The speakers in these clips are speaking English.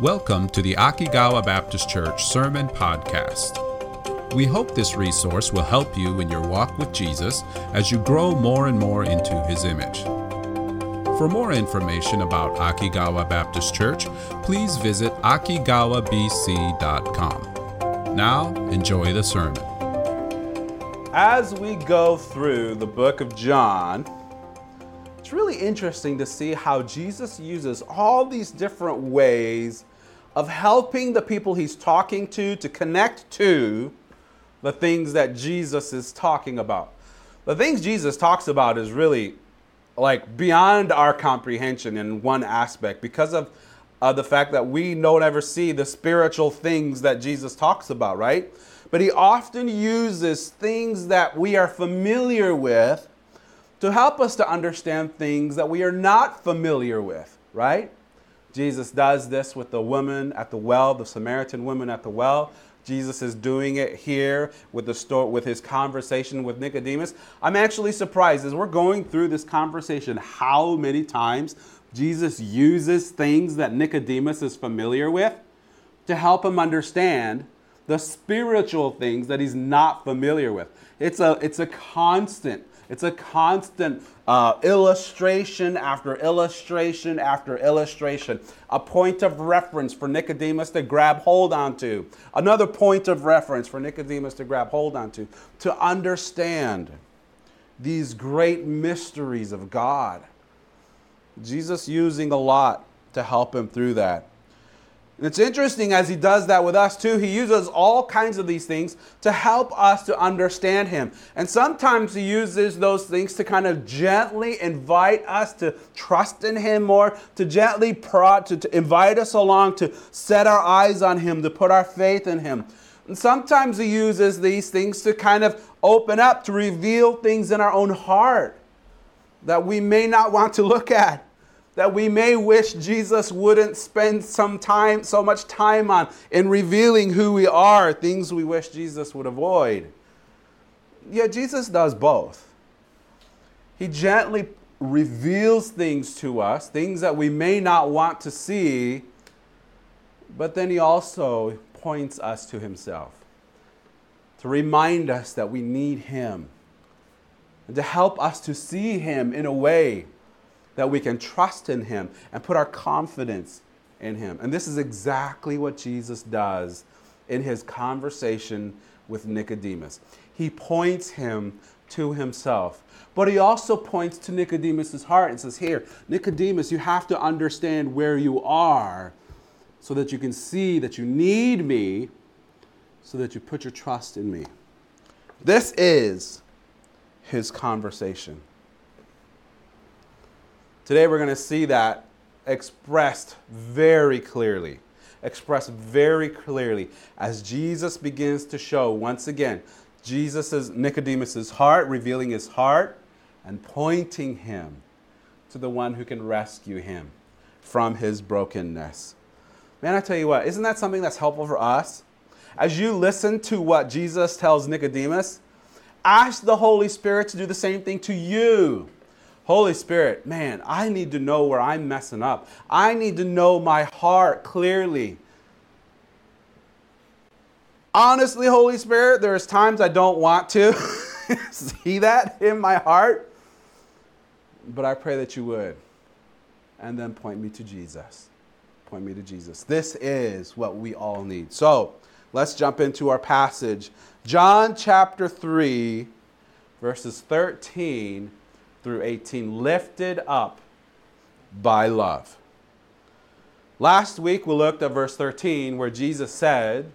Welcome to the Akigawa Baptist Church Sermon Podcast. We hope this resource will help you in your walk with Jesus as you grow more and more into his image. For more information about Akigawa Baptist Church, please visit akigawabc.com. Now, enjoy the sermon. As we go through the book of John, it's really interesting to see how Jesus uses all these different ways of helping the people he's talking to to connect to the things that Jesus is talking about. The things Jesus talks about is really like beyond our comprehension in one aspect because of uh, the fact that we don't ever see the spiritual things that Jesus talks about, right? But he often uses things that we are familiar with to help us to understand things that we are not familiar with, right? Jesus does this with the woman at the well, the Samaritan woman at the well. Jesus is doing it here with the story, with his conversation with Nicodemus. I'm actually surprised as we're going through this conversation how many times Jesus uses things that Nicodemus is familiar with to help him understand the spiritual things that he's not familiar with. It's a it's a constant it's a constant uh, illustration after illustration after illustration, a point of reference for Nicodemus to grab hold onto, another point of reference for Nicodemus to grab hold onto, to understand these great mysteries of God. Jesus using a lot to help him through that. And it's interesting as he does that with us too. He uses all kinds of these things to help us to understand him. And sometimes he uses those things to kind of gently invite us to trust in him more, to gently prod, to, to invite us along, to set our eyes on him, to put our faith in him. And sometimes he uses these things to kind of open up, to reveal things in our own heart that we may not want to look at that we may wish Jesus wouldn't spend some time, so much time on in revealing who we are, things we wish Jesus would avoid. Yeah, Jesus does both. He gently reveals things to us, things that we may not want to see, but then he also points us to himself to remind us that we need him and to help us to see him in a way that we can trust in Him and put our confidence in Him. And this is exactly what Jesus does in his conversation with Nicodemus. He points him to himself, but he also points to Nicodemus's heart and says, Here, Nicodemus, you have to understand where you are so that you can see that you need me, so that you put your trust in me. This is his conversation. Today we're going to see that expressed very clearly. Expressed very clearly as Jesus begins to show once again Jesus' Nicodemus's heart, revealing his heart and pointing him to the one who can rescue him from his brokenness. Man, I tell you what, isn't that something that's helpful for us? As you listen to what Jesus tells Nicodemus, ask the Holy Spirit to do the same thing to you. Holy Spirit, man, I need to know where I'm messing up. I need to know my heart clearly. Honestly, Holy Spirit, there's times I don't want to see that in my heart, but I pray that you would. And then point me to Jesus. Point me to Jesus. This is what we all need. So let's jump into our passage. John chapter 3, verses 13 through 18, lifted up by love. Last week we looked at verse 13 where Jesus said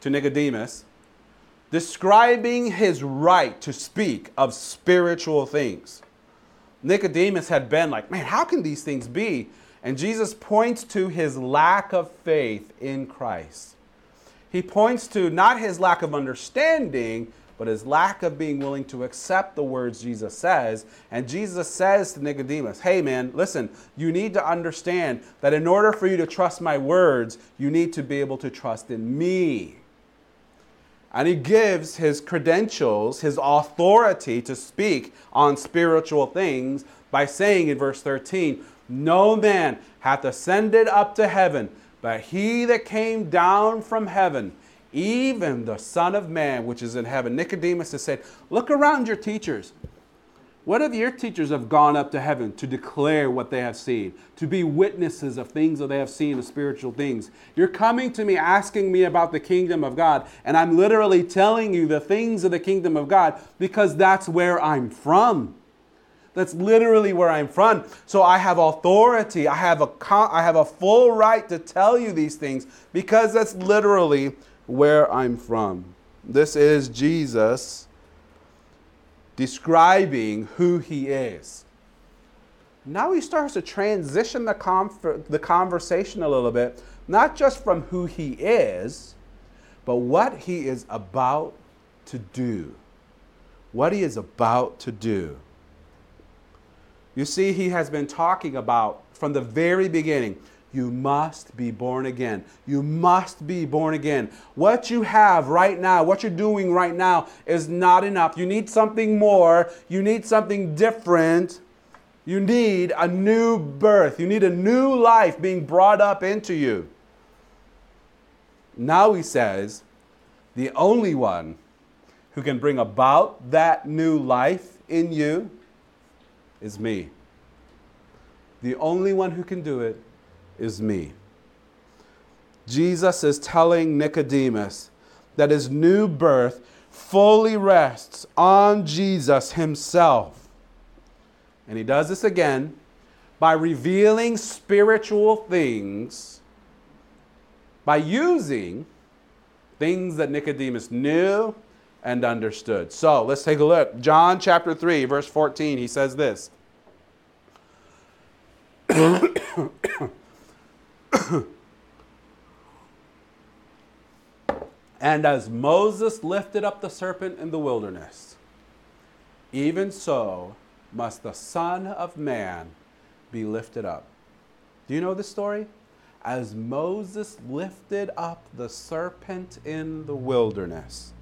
to Nicodemus, describing his right to speak of spiritual things. Nicodemus had been like, man, how can these things be? And Jesus points to his lack of faith in Christ. He points to not his lack of understanding, but his lack of being willing to accept the words Jesus says. And Jesus says to Nicodemus, Hey man, listen, you need to understand that in order for you to trust my words, you need to be able to trust in me. And he gives his credentials, his authority to speak on spiritual things by saying in verse 13, No man hath ascended up to heaven, but he that came down from heaven, even the Son of Man, which is in heaven. Nicodemus has said, Look around your teachers. What if your teachers have gone up to heaven to declare what they have seen, to be witnesses of things that they have seen, of spiritual things? You're coming to me asking me about the kingdom of God, and I'm literally telling you the things of the kingdom of God because that's where I'm from. That's literally where I'm from. So I have authority. I have a I have a full right to tell you these things because that's literally where I'm from. This is Jesus describing who he is. Now he starts to transition the, conver- the conversation a little bit, not just from who he is, but what he is about to do. What he is about to do. You see, he has been talking about from the very beginning you must be born again. You must be born again. What you have right now, what you're doing right now, is not enough. You need something more. You need something different. You need a new birth. You need a new life being brought up into you. Now he says, the only one who can bring about that new life in you is me. The only one who can do it is me. Jesus is telling Nicodemus that his new birth fully rests on Jesus himself. And he does this again by revealing spiritual things, by using things that Nicodemus knew and understood. So let's take a look. John chapter 3, verse 14, he says this. and as Moses lifted up the serpent in the wilderness, even so must the Son of Man be lifted up. Do you know this story? As Moses lifted up the serpent in the wilderness,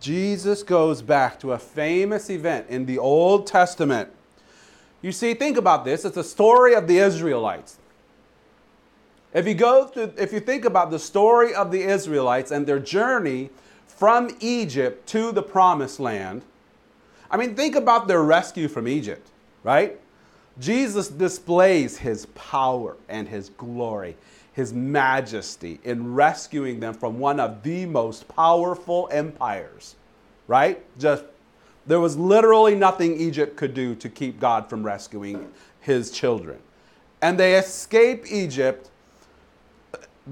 Jesus goes back to a famous event in the Old Testament. You see, think about this. It's a story of the Israelites. If you go through, if you think about the story of the Israelites and their journey from Egypt to the promised land, I mean, think about their rescue from Egypt, right? Jesus displays his power and his glory, his majesty in rescuing them from one of the most powerful empires, right? Just there was literally nothing Egypt could do to keep God from rescuing his children. And they escape Egypt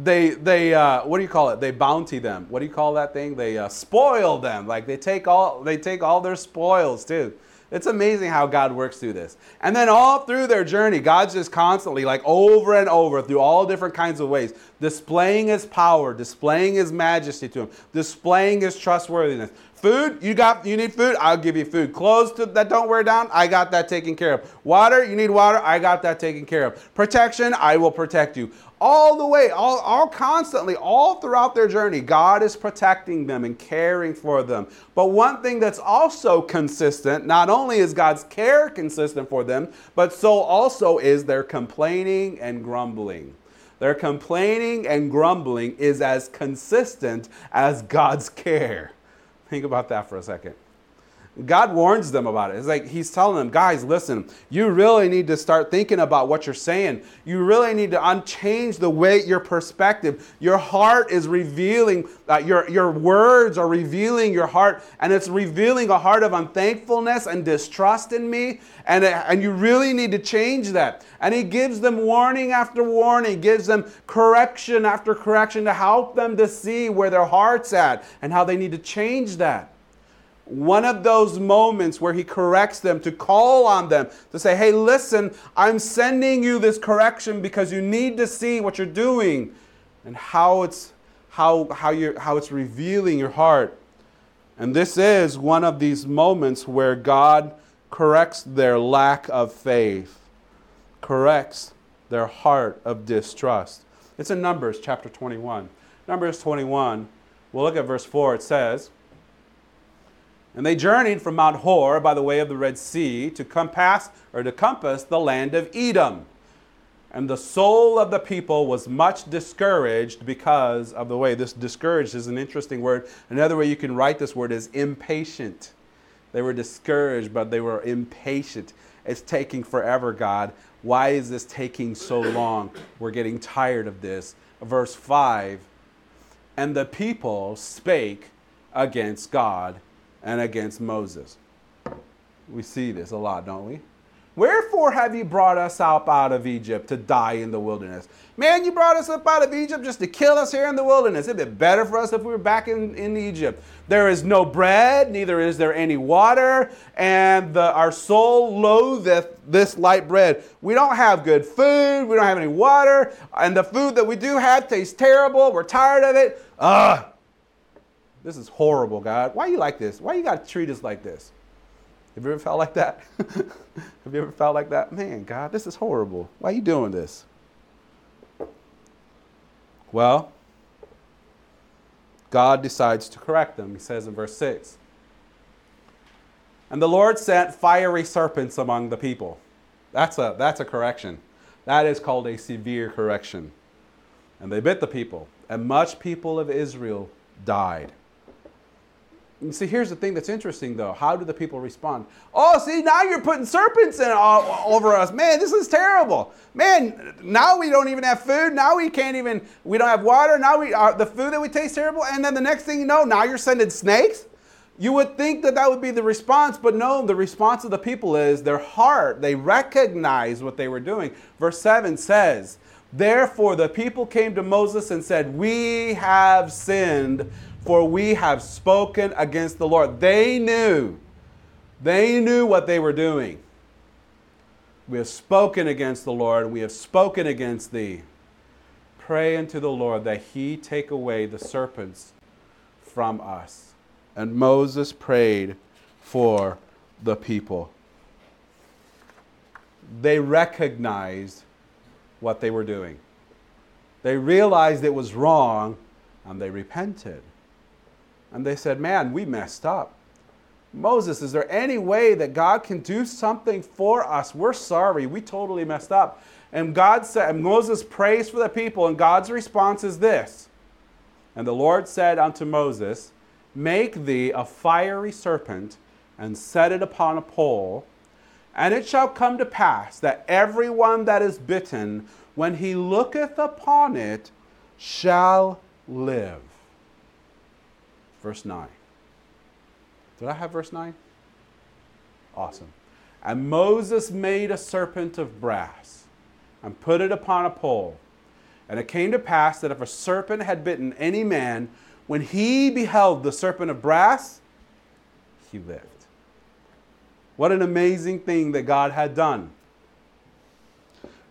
they they uh, what do you call it? They bounty them. What do you call that thing? They uh, spoil them. Like they take all they take all their spoils too. It's amazing how God works through this. And then all through their journey, God's just constantly, like over and over, through all different kinds of ways, displaying His power, displaying His majesty to Him, displaying His trustworthiness. Food, you got, you need food, I'll give you food. Clothes to, that don't wear down, I got that taken care of. Water, you need water, I got that taken care of. Protection, I will protect you all the way, all, all constantly, all throughout their journey, God is protecting them and caring for them. But one thing that's also consistent, not only is God's care consistent for them, but so also is their complaining and grumbling. Their complaining and grumbling is as consistent as God's care. Think about that for a second. God warns them about it. It's like He's telling them, guys, listen, you really need to start thinking about what you're saying. You really need to unchange the way your perspective. Your heart is revealing, uh, your, your words are revealing your heart, and it's revealing a heart of unthankfulness and distrust in me. And, and you really need to change that. And He gives them warning after warning, gives them correction after correction to help them to see where their heart's at and how they need to change that one of those moments where he corrects them, to call on them, to say, hey, listen, I'm sending you this correction because you need to see what you're doing and how it's, how, how, you're, how it's revealing your heart. And this is one of these moments where God corrects their lack of faith, corrects their heart of distrust. It's in Numbers chapter 21. Numbers 21, we'll look at verse 4. It says, and they journeyed from Mount Hor by the way of the Red Sea to compass or to compass the land of Edom. And the soul of the people was much discouraged because of the way this discouraged is an interesting word. Another way you can write this word is impatient. They were discouraged, but they were impatient. It's taking forever, God. Why is this taking so long? We're getting tired of this. Verse 5 And the people spake against God and against Moses. We see this a lot, don't we? Wherefore have you brought us up out of Egypt to die in the wilderness? Man, you brought us up out of Egypt just to kill us here in the wilderness. It'd be better for us if we were back in, in Egypt. There is no bread, neither is there any water, and the, our soul loatheth this light bread. We don't have good food, we don't have any water, and the food that we do have tastes terrible. We're tired of it. Ugh. This is horrible, God. Why you like this? Why you got to treat us like this? Have you ever felt like that? Have you ever felt like that? Man, God, this is horrible. Why are you doing this? Well, God decides to correct them. He says in verse 6 And the Lord sent fiery serpents among the people. That's a, that's a correction. That is called a severe correction. And they bit the people, and much people of Israel died. And see, here's the thing that's interesting, though. How do the people respond? Oh, see, now you're putting serpents in all, over us. Man, this is terrible. Man, now we don't even have food. Now we can't even. We don't have water. Now we are the food that we taste terrible. And then the next thing you know, now you're sending snakes. You would think that that would be the response, but no. The response of the people is their heart. They recognize what they were doing. Verse seven says. Therefore, the people came to Moses and said, We have sinned for we have spoken against the Lord. They knew, they knew what they were doing. We have spoken against the Lord, we have spoken against thee. Pray unto the Lord that he take away the serpents from us. And Moses prayed for the people. They recognized what they were doing. They realized it was wrong and they repented. And they said, Man, we messed up. Moses, is there any way that God can do something for us? We're sorry. We totally messed up. And God said, and Moses prays for the people, and God's response is this. And the Lord said unto Moses, Make thee a fiery serpent, and set it upon a pole. And it shall come to pass that every one that is bitten, when he looketh upon it, shall live verse 9. Did I have verse 9? Awesome. And Moses made a serpent of brass and put it upon a pole. And it came to pass that if a serpent had bitten any man, when he beheld the serpent of brass, he lived. What an amazing thing that God had done.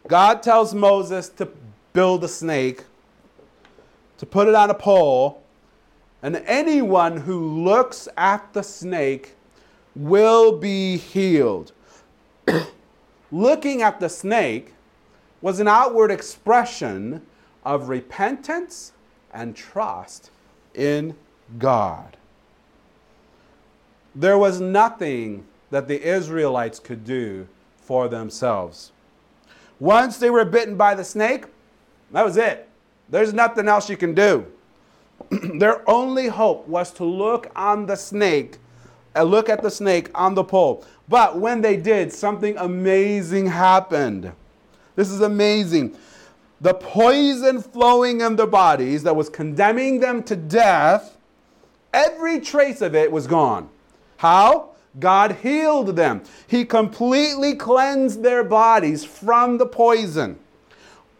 God tells Moses to build a snake, to put it on a pole, and anyone who looks at the snake will be healed. Looking at the snake was an outward expression of repentance and trust in God. There was nothing that the Israelites could do for themselves. Once they were bitten by the snake, that was it. There's nothing else you can do. their only hope was to look on the snake, and uh, look at the snake on the pole. But when they did, something amazing happened. This is amazing. The poison flowing in their bodies that was condemning them to death, every trace of it was gone. How? God healed them. He completely cleansed their bodies from the poison.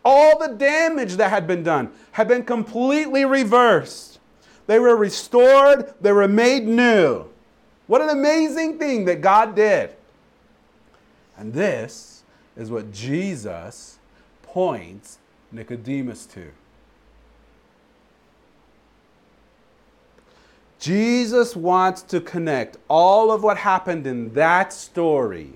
All the damage that had been done had been completely reversed. They were restored, they were made new. What an amazing thing that God did. And this is what Jesus points Nicodemus to. Jesus wants to connect all of what happened in that story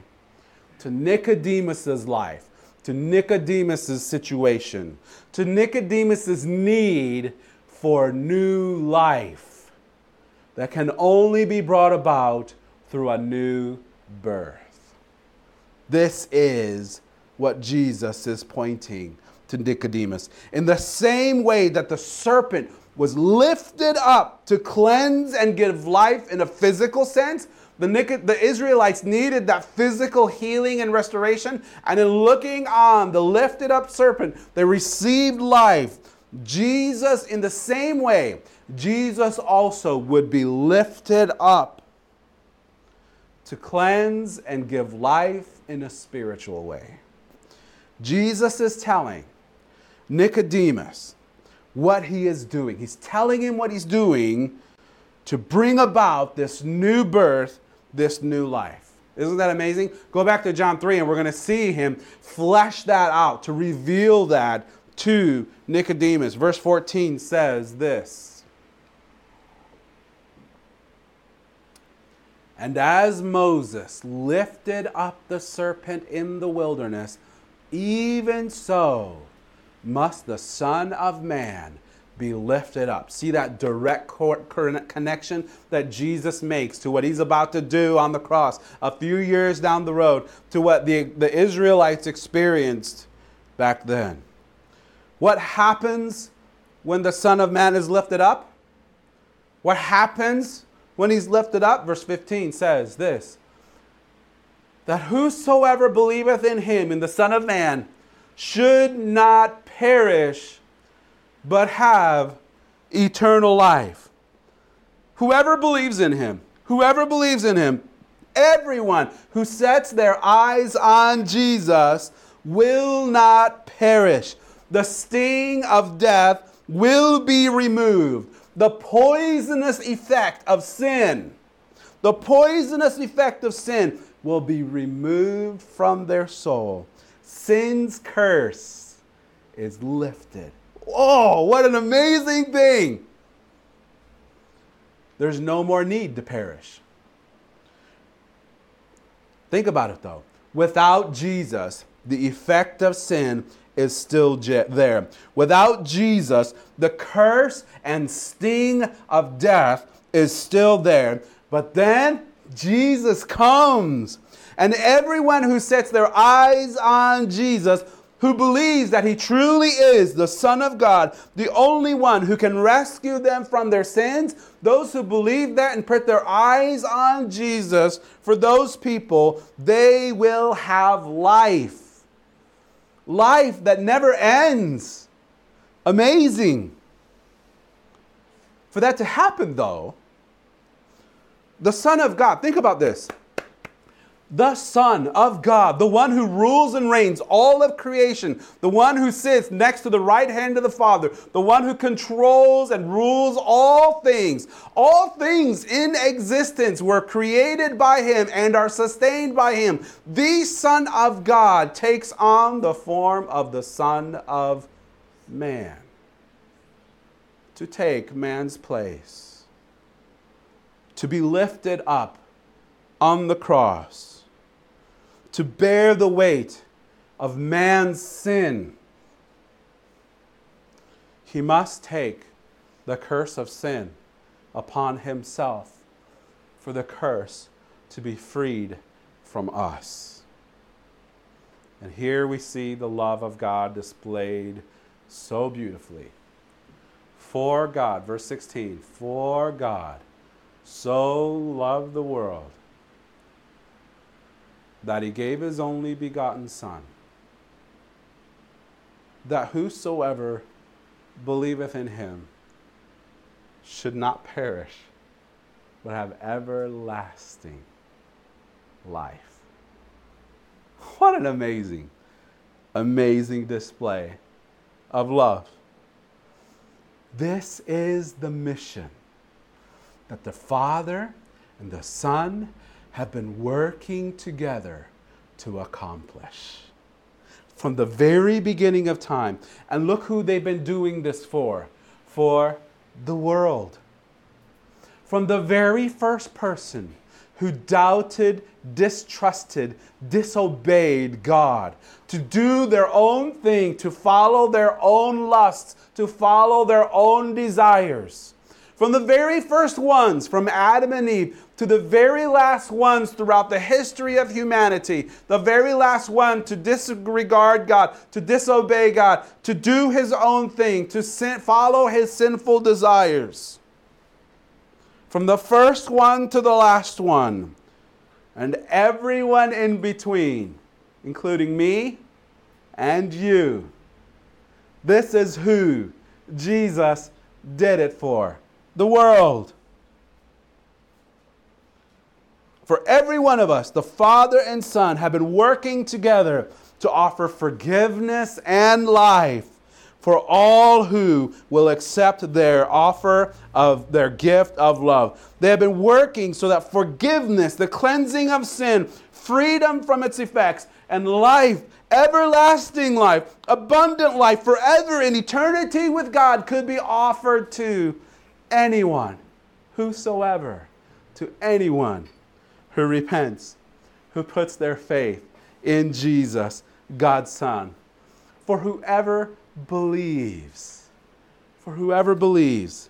to Nicodemus's life to Nicodemus's situation, to Nicodemus's need for new life that can only be brought about through a new birth. This is what Jesus is pointing to Nicodemus. In the same way that the serpent was lifted up to cleanse and give life in a physical sense, the, the Israelites needed that physical healing and restoration. And in looking on the lifted up serpent, they received life. Jesus, in the same way, Jesus also would be lifted up to cleanse and give life in a spiritual way. Jesus is telling Nicodemus what he is doing. He's telling him what he's doing to bring about this new birth, this new life. Isn't that amazing? Go back to John 3 and we're going to see him flesh that out to reveal that to Nicodemus. Verse 14 says this And as Moses lifted up the serpent in the wilderness, even so must the Son of Man be lifted up. See that direct connection that Jesus makes to what he's about to do on the cross a few years down the road to what the, the Israelites experienced back then. What happens when the Son of Man is lifted up? What happens when he's lifted up? Verse 15 says this that whosoever believeth in him, in the Son of Man, should not perish, but have eternal life. Whoever believes in him, whoever believes in him, everyone who sets their eyes on Jesus will not perish. The sting of death will be removed. The poisonous effect of sin, the poisonous effect of sin will be removed from their soul sin's curse is lifted. Oh, what an amazing thing! There's no more need to perish. Think about it though. Without Jesus, the effect of sin is still there. Without Jesus, the curse and sting of death is still there. But then Jesus comes and everyone who sets their eyes on Jesus, who believes that he truly is the Son of God, the only one who can rescue them from their sins, those who believe that and put their eyes on Jesus, for those people, they will have life. Life that never ends. Amazing. For that to happen, though, the Son of God, think about this the Son of God, the one who rules and reigns all of creation, the one who sits next to the right hand of the Father, the one who controls and rules all things. All things in existence were created by him and are sustained by him. The Son of God takes on the form of the Son of Man to take man's place, to be lifted up on the cross to bear the weight of man's sin, he must take the curse of sin upon himself for the curse to be freed from us. And here we see the love of God displayed so beautifully. For God, verse 16, for God so loved the world that he gave his only begotten Son, that whosoever believeth in him should not perish, but have everlasting life. What an amazing, amazing display of love. This is the mission that the Father and the Son have been working together to accomplish. From the very beginning of time. And look who they've been doing this for for the world. From the very first person who doubted, distrusted, disobeyed God, to do their own thing, to follow their own lusts, to follow their own desires. From the very first ones, from Adam and Eve, to the very last ones throughout the history of humanity, the very last one to disregard God, to disobey God, to do his own thing, to sin, follow his sinful desires. From the first one to the last one, and everyone in between, including me and you. This is who Jesus did it for the world. For every one of us, the Father and Son have been working together to offer forgiveness and life for all who will accept their offer of their gift of love. They have been working so that forgiveness, the cleansing of sin, freedom from its effects, and life, everlasting life, abundant life, forever in eternity with God could be offered to anyone, whosoever, to anyone who repents, who puts their faith in Jesus, God's Son. For whoever believes, for whoever believes,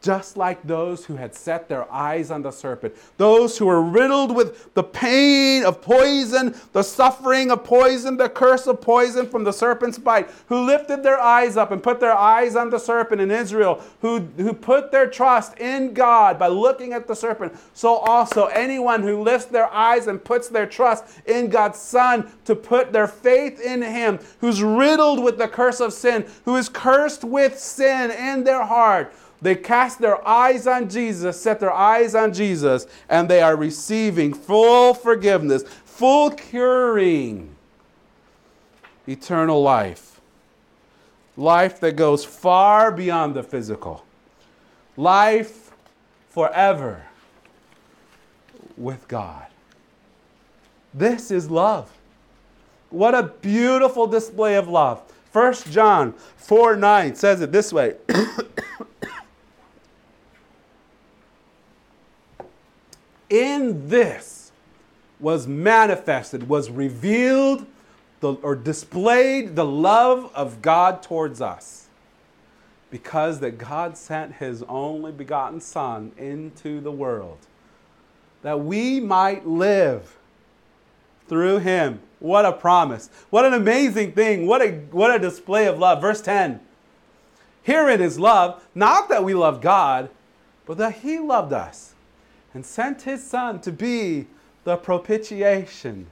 just like those who had set their eyes on the serpent, those who were riddled with the pain of poison, the suffering of poison, the curse of poison from the serpent's bite, who lifted their eyes up and put their eyes on the serpent in Israel, who, who put their trust in God by looking at the serpent, so also anyone who lifts their eyes and puts their trust in God's Son to put their faith in Him, who's riddled with the curse of sin, who is cursed with sin in their heart they cast their eyes on Jesus, set their eyes on Jesus, and they are receiving full forgiveness, full curing, eternal life. Life that goes far beyond the physical. Life forever with God. This is love. What a beautiful display of love. 1 John 4 9 says it this way in this was manifested, was revealed, the, or displayed the love of God towards us. Because that God sent his only begotten Son into the world, that we might live through him. What a promise. What an amazing thing. What a, what a display of love. Verse 10. Herein is love, not that we love God, but that he loved us and sent his son to be the propitiation,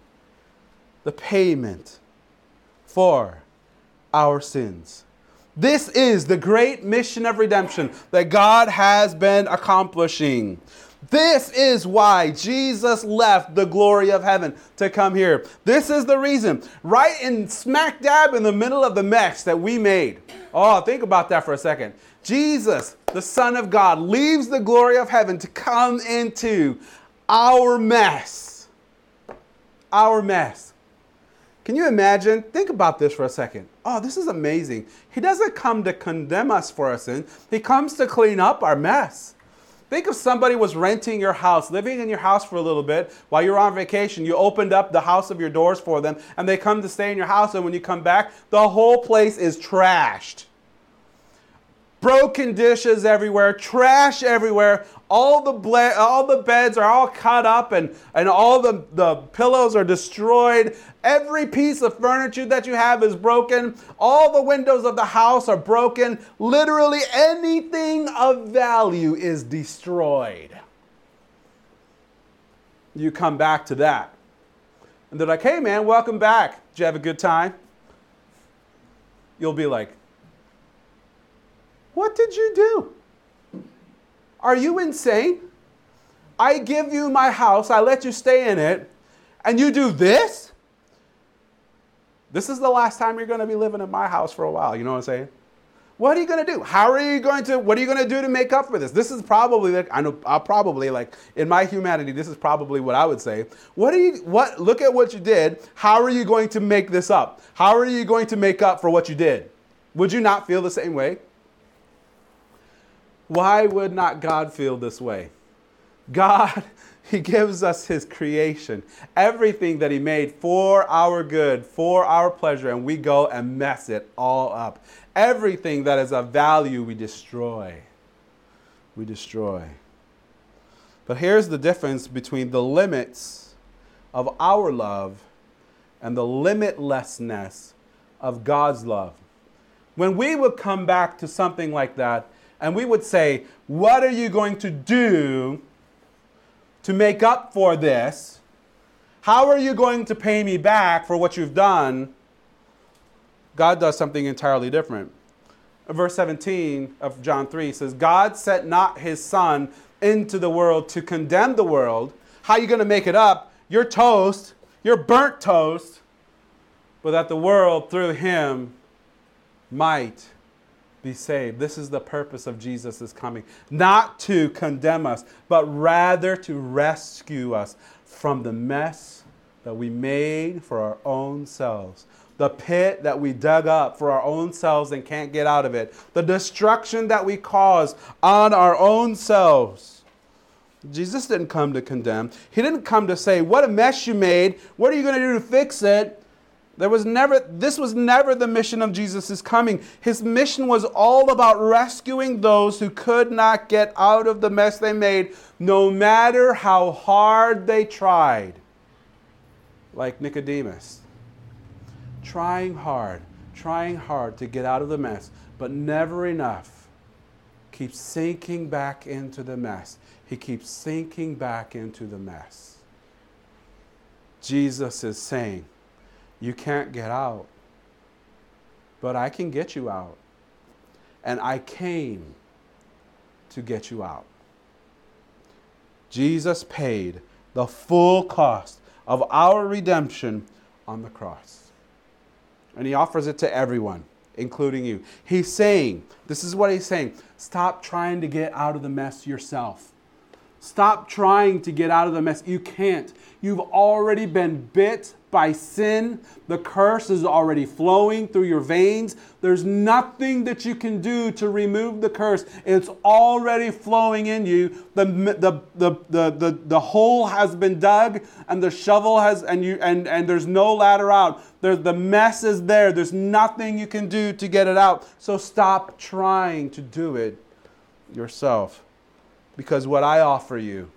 the payment for our sins. This is the great mission of redemption that God has been accomplishing. This is why Jesus left the glory of heaven to come here. This is the reason. Right in smack dab in the middle of the mess that we made. Oh, think about that for a second. Jesus, the Son of God, leaves the glory of heaven to come into our mess. Our mess. Can you imagine? Think about this for a second. Oh, this is amazing. He doesn't come to condemn us for our sin, He comes to clean up our mess. Think if somebody was renting your house, living in your house for a little bit while you're on vacation. You opened up the house of your doors for them, and they come to stay in your house, and when you come back, the whole place is trashed broken dishes everywhere, trash everywhere. All the all the beds are all cut up and, and all the, the pillows are destroyed. Every piece of furniture that you have is broken. All the windows of the house are broken. Literally anything of value is destroyed. You come back to that. And they're like, hey man, welcome back. Did you have a good time? You'll be like, what did you do? Are you insane? I give you my house, I let you stay in it, and you do this? This is the last time you're going to be living in my house for a while, you know what I'm saying? What are you going to do? How are you going to what are you going to do to make up for this? This is probably like I know I'll probably like in my humanity this is probably what I would say. What are you what look at what you did. How are you going to make this up? How are you going to make up for what you did? Would you not feel the same way? Why would not God feel this way? God, He gives us His creation, everything that He made for our good, for our pleasure, and we go and mess it all up. Everything that is of value, we destroy. We destroy. But here's the difference between the limits of our love and the limitlessness of God's love. When we would come back to something like that and we would say, What are you going to do to make up for this? How are you going to pay me back for what you've done? God does something entirely different. Verse 17 of John 3 says, God sent not his son into the world to condemn the world. How are you going to make it up? You're toast, you're burnt toast, but that the world through him might be saved. This is the purpose of Jesus' coming. Not to condemn us, but rather to rescue us from the mess that we made for our own selves. The pit that we dug up for our own selves and can't get out of it. The destruction that we cause on our own selves. Jesus didn't come to condemn. He didn't come to say, What a mess you made. What are you going to do to fix it? There was never, this was never the mission of Jesus' coming. His mission was all about rescuing those who could not get out of the mess they made, no matter how hard they tried. Like Nicodemus. Trying hard, trying hard to get out of the mess, but never enough. Keeps sinking back into the mess. He keeps sinking back into the mess. Jesus is saying, you can't get out. But I can get you out. And I came to get you out. Jesus paid the full cost of our redemption on the cross. And he offers it to everyone, including you. He's saying, this is what he's saying stop trying to get out of the mess yourself. Stop trying to get out of the mess. You can't. You've already been bit by sin. The curse is already flowing through your veins. There's nothing that you can do to remove the curse. It's already flowing in you. The, the, the, the, the, the hole has been dug and the shovel has, and, you, and, and there's no ladder out. There's, the mess is there. There's nothing you can do to get it out. So stop trying to do it yourself. Because what I offer you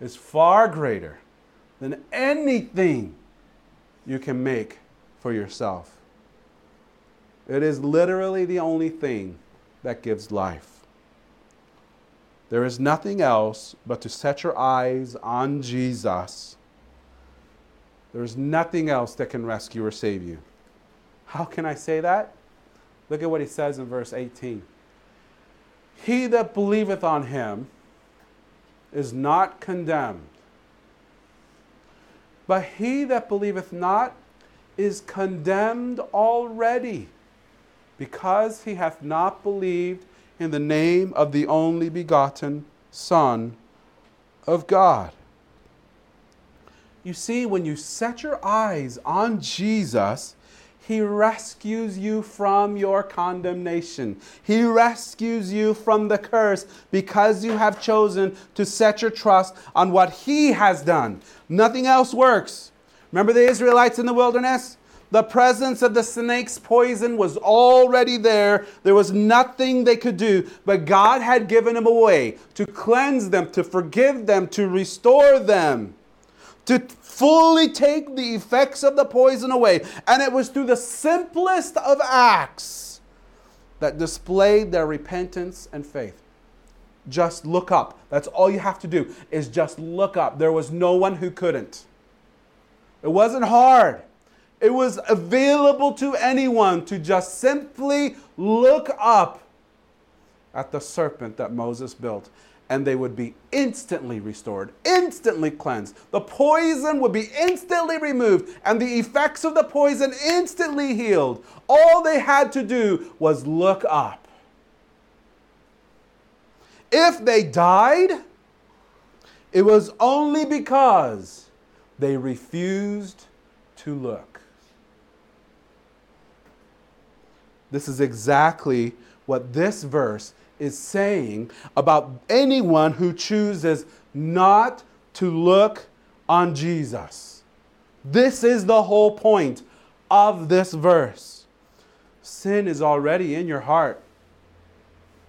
is far greater than anything you can make for yourself. It is literally the only thing that gives life. There is nothing else but to set your eyes on Jesus. There is nothing else that can rescue or save you. How can I say that? Look at what he says in verse 18. He that believeth on him is not condemned. But he that believeth not is condemned already, because he hath not believed in the name of the only begotten Son of God. You see, when you set your eyes on Jesus, he rescues you from your condemnation. He rescues you from the curse because you have chosen to set your trust on what He has done. Nothing else works. Remember the Israelites in the wilderness? The presence of the snake's poison was already there. There was nothing they could do, but God had given them a way to cleanse them, to forgive them, to restore them to fully take the effects of the poison away. And it was through the simplest of acts that displayed their repentance and faith. Just look up. That's all you have to do is just look up. There was no one who couldn't. It wasn't hard. It was available to anyone to just simply look up at the serpent that Moses built and they would be instantly restored, instantly cleansed. The poison would be instantly removed, and the effects of the poison instantly healed. All they had to do was look up. If they died, it was only because they refused to look. This is exactly what this verse is saying about anyone who chooses not to look on Jesus. This is the whole point of this verse. Sin is already in your heart,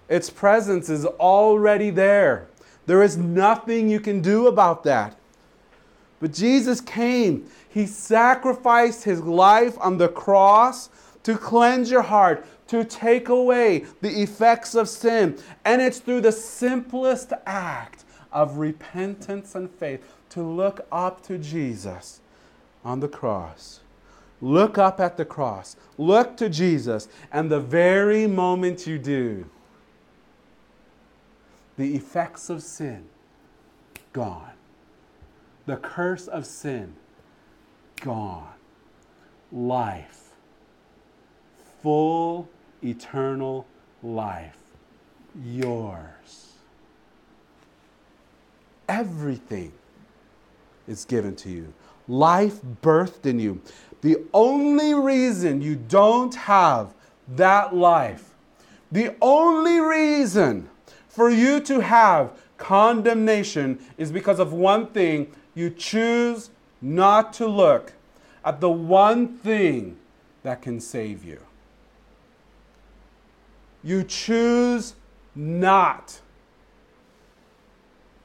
its presence is already there. There is nothing you can do about that. But Jesus came. He sacrificed his life on the cross to cleanse your heart, to take away the effects of sin. And it's through the simplest act of repentance and faith to look up to Jesus on the cross. Look up at the cross. Look to Jesus. And the very moment you do, the effects of sin gone. The curse of sin gone. Life. Full eternal life. Yours. Everything is given to you. Life birthed in you. The only reason you don't have that life, the only reason for you to have condemnation is because of one thing you choose not to look at the one thing that can save you. You choose not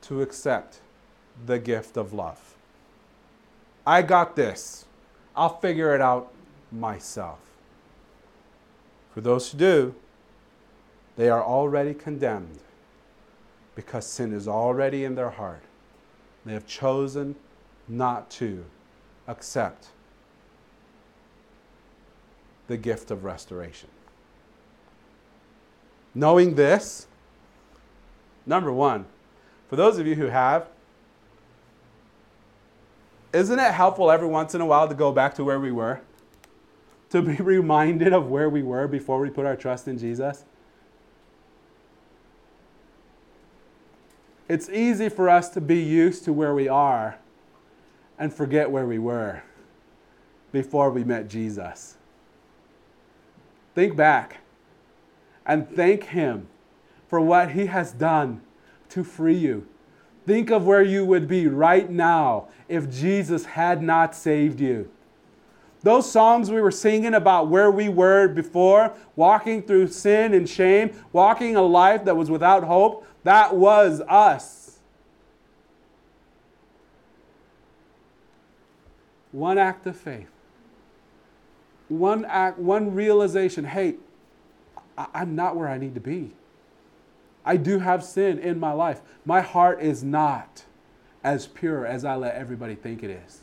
to accept the gift of love. I got this. I'll figure it out myself. For those who do, they are already condemned because sin is already in their heart. They have chosen not to accept the gift of restoration. Knowing this, number one, for those of you who have, isn't it helpful every once in a while to go back to where we were? To be reminded of where we were before we put our trust in Jesus? It's easy for us to be used to where we are and forget where we were before we met Jesus. Think back and thank Him for what He has done to free you. Think of where you would be right now if Jesus had not saved you. Those songs we were singing about where we were before, walking through sin and shame, walking a life that was without hope, that was us. One act of faith. One act, one realization hey, I'm not where I need to be. I do have sin in my life. My heart is not as pure as I let everybody think it is.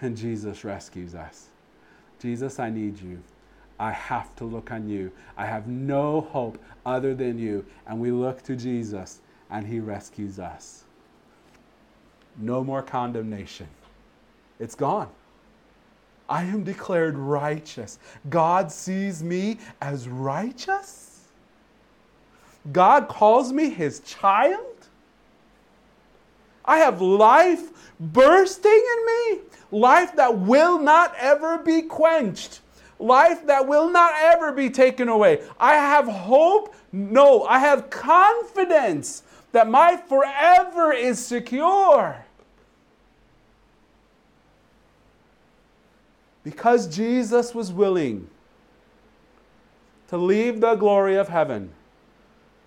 And Jesus rescues us. Jesus, I need you. I have to look on you. I have no hope other than you. And we look to Jesus, and he rescues us. No more condemnation. It's gone. I am declared righteous. God sees me as righteous. God calls me his child. I have life bursting in me, life that will not ever be quenched, life that will not ever be taken away. I have hope. No, I have confidence that my forever is secure. Because Jesus was willing to leave the glory of heaven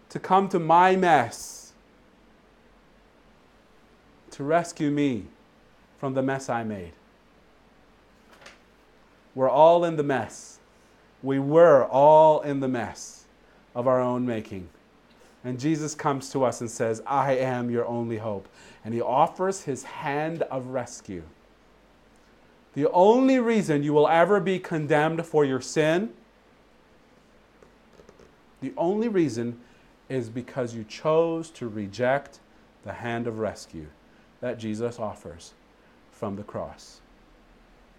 to come to my mess to rescue me from the mess I made. We're all in the mess. We were all in the mess of our own making. And Jesus comes to us and says, I am your only hope. And he offers his hand of rescue. The only reason you will ever be condemned for your sin, the only reason is because you chose to reject the hand of rescue that Jesus offers from the cross.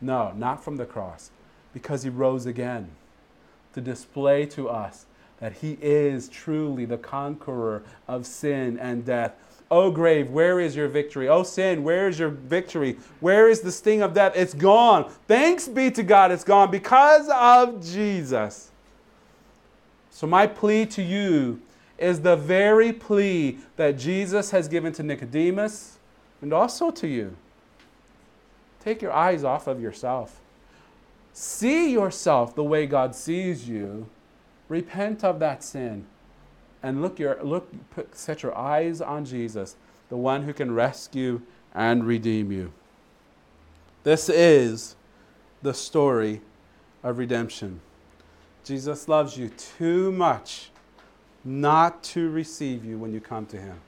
No, not from the cross, because he rose again to display to us that he is truly the conqueror of sin and death. Oh, grave, where is your victory? Oh, sin, where is your victory? Where is the sting of death? It's gone. Thanks be to God, it's gone because of Jesus. So, my plea to you is the very plea that Jesus has given to Nicodemus and also to you. Take your eyes off of yourself. See yourself the way God sees you. Repent of that sin and look your look put, set your eyes on Jesus, the one who can rescue and redeem you. This is the story of redemption. Jesus loves you too much not to receive you when you come to him.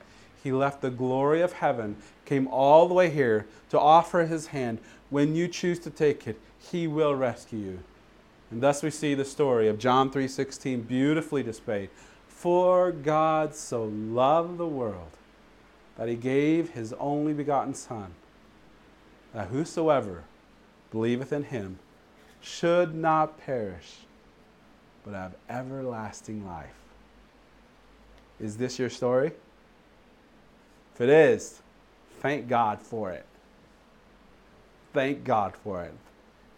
He left the glory of heaven, came all the way here to offer his hand. When you choose to take it, he will rescue you. And thus we see the story of John 3:16 beautifully displayed. For God so loved the world that he gave his only begotten son that whosoever believeth in him should not perish but have everlasting life. Is this your story? If it is, thank God for it. Thank God for it.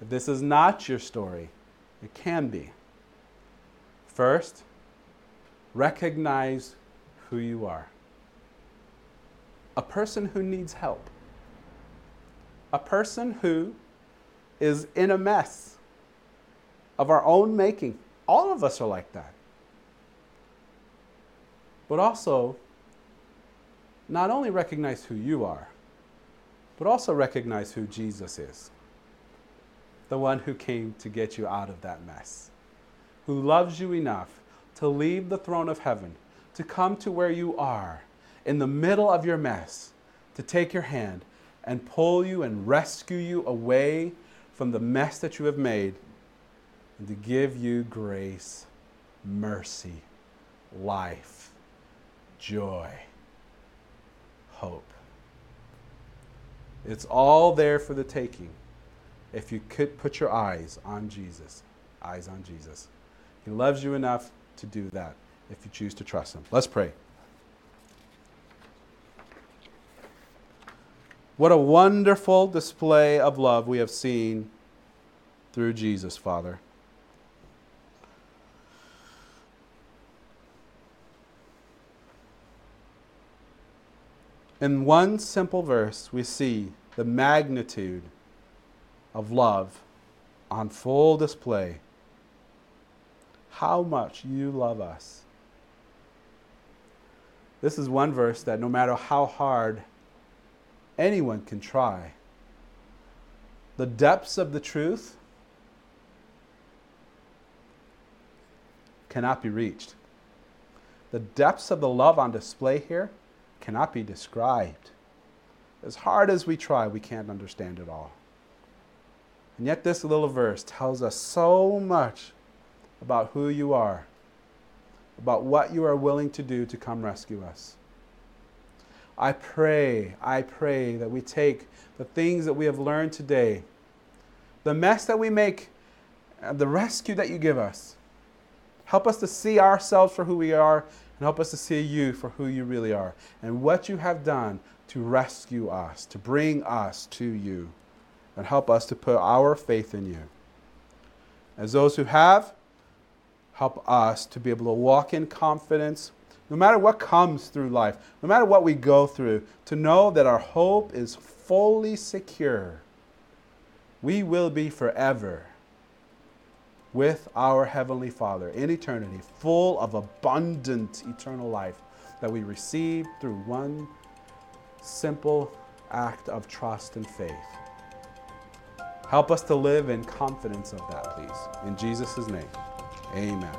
If this is not your story, it can be. First, recognize who you are. A person who needs help. A person who is in a mess of our own making. All of us are like that. But also, not only recognize who you are, but also recognize who Jesus is the one who came to get you out of that mess, who loves you enough to leave the throne of heaven, to come to where you are in the middle of your mess, to take your hand and pull you and rescue you away from the mess that you have made, and to give you grace, mercy, life, joy, hope. It's all there for the taking if you could put your eyes on Jesus. Eyes on Jesus. He loves you enough to do that if you choose to trust Him. Let's pray. What a wonderful display of love we have seen through Jesus, Father. In one simple verse, we see the magnitude of love on full display. How much you love us. This is one verse that no matter how hard anyone can try, the depths of the truth cannot be reached. The depths of the love on display here cannot be described. As hard as we try, we can't understand it all. And yet, this little verse tells us so much about who you are, about what you are willing to do to come rescue us. I pray, I pray that we take the things that we have learned today, the mess that we make, the rescue that you give us. Help us to see ourselves for who we are, and help us to see you for who you really are, and what you have done to rescue us, to bring us to you and help us to put our faith in you. As those who have, help us to be able to walk in confidence, no matter what comes through life, no matter what we go through, to know that our hope is fully secure. We will be forever with our Heavenly Father in eternity, full of abundant eternal life that we receive through one simple act of trust and faith. Help us to live in confidence of that, please. In Jesus' name, amen.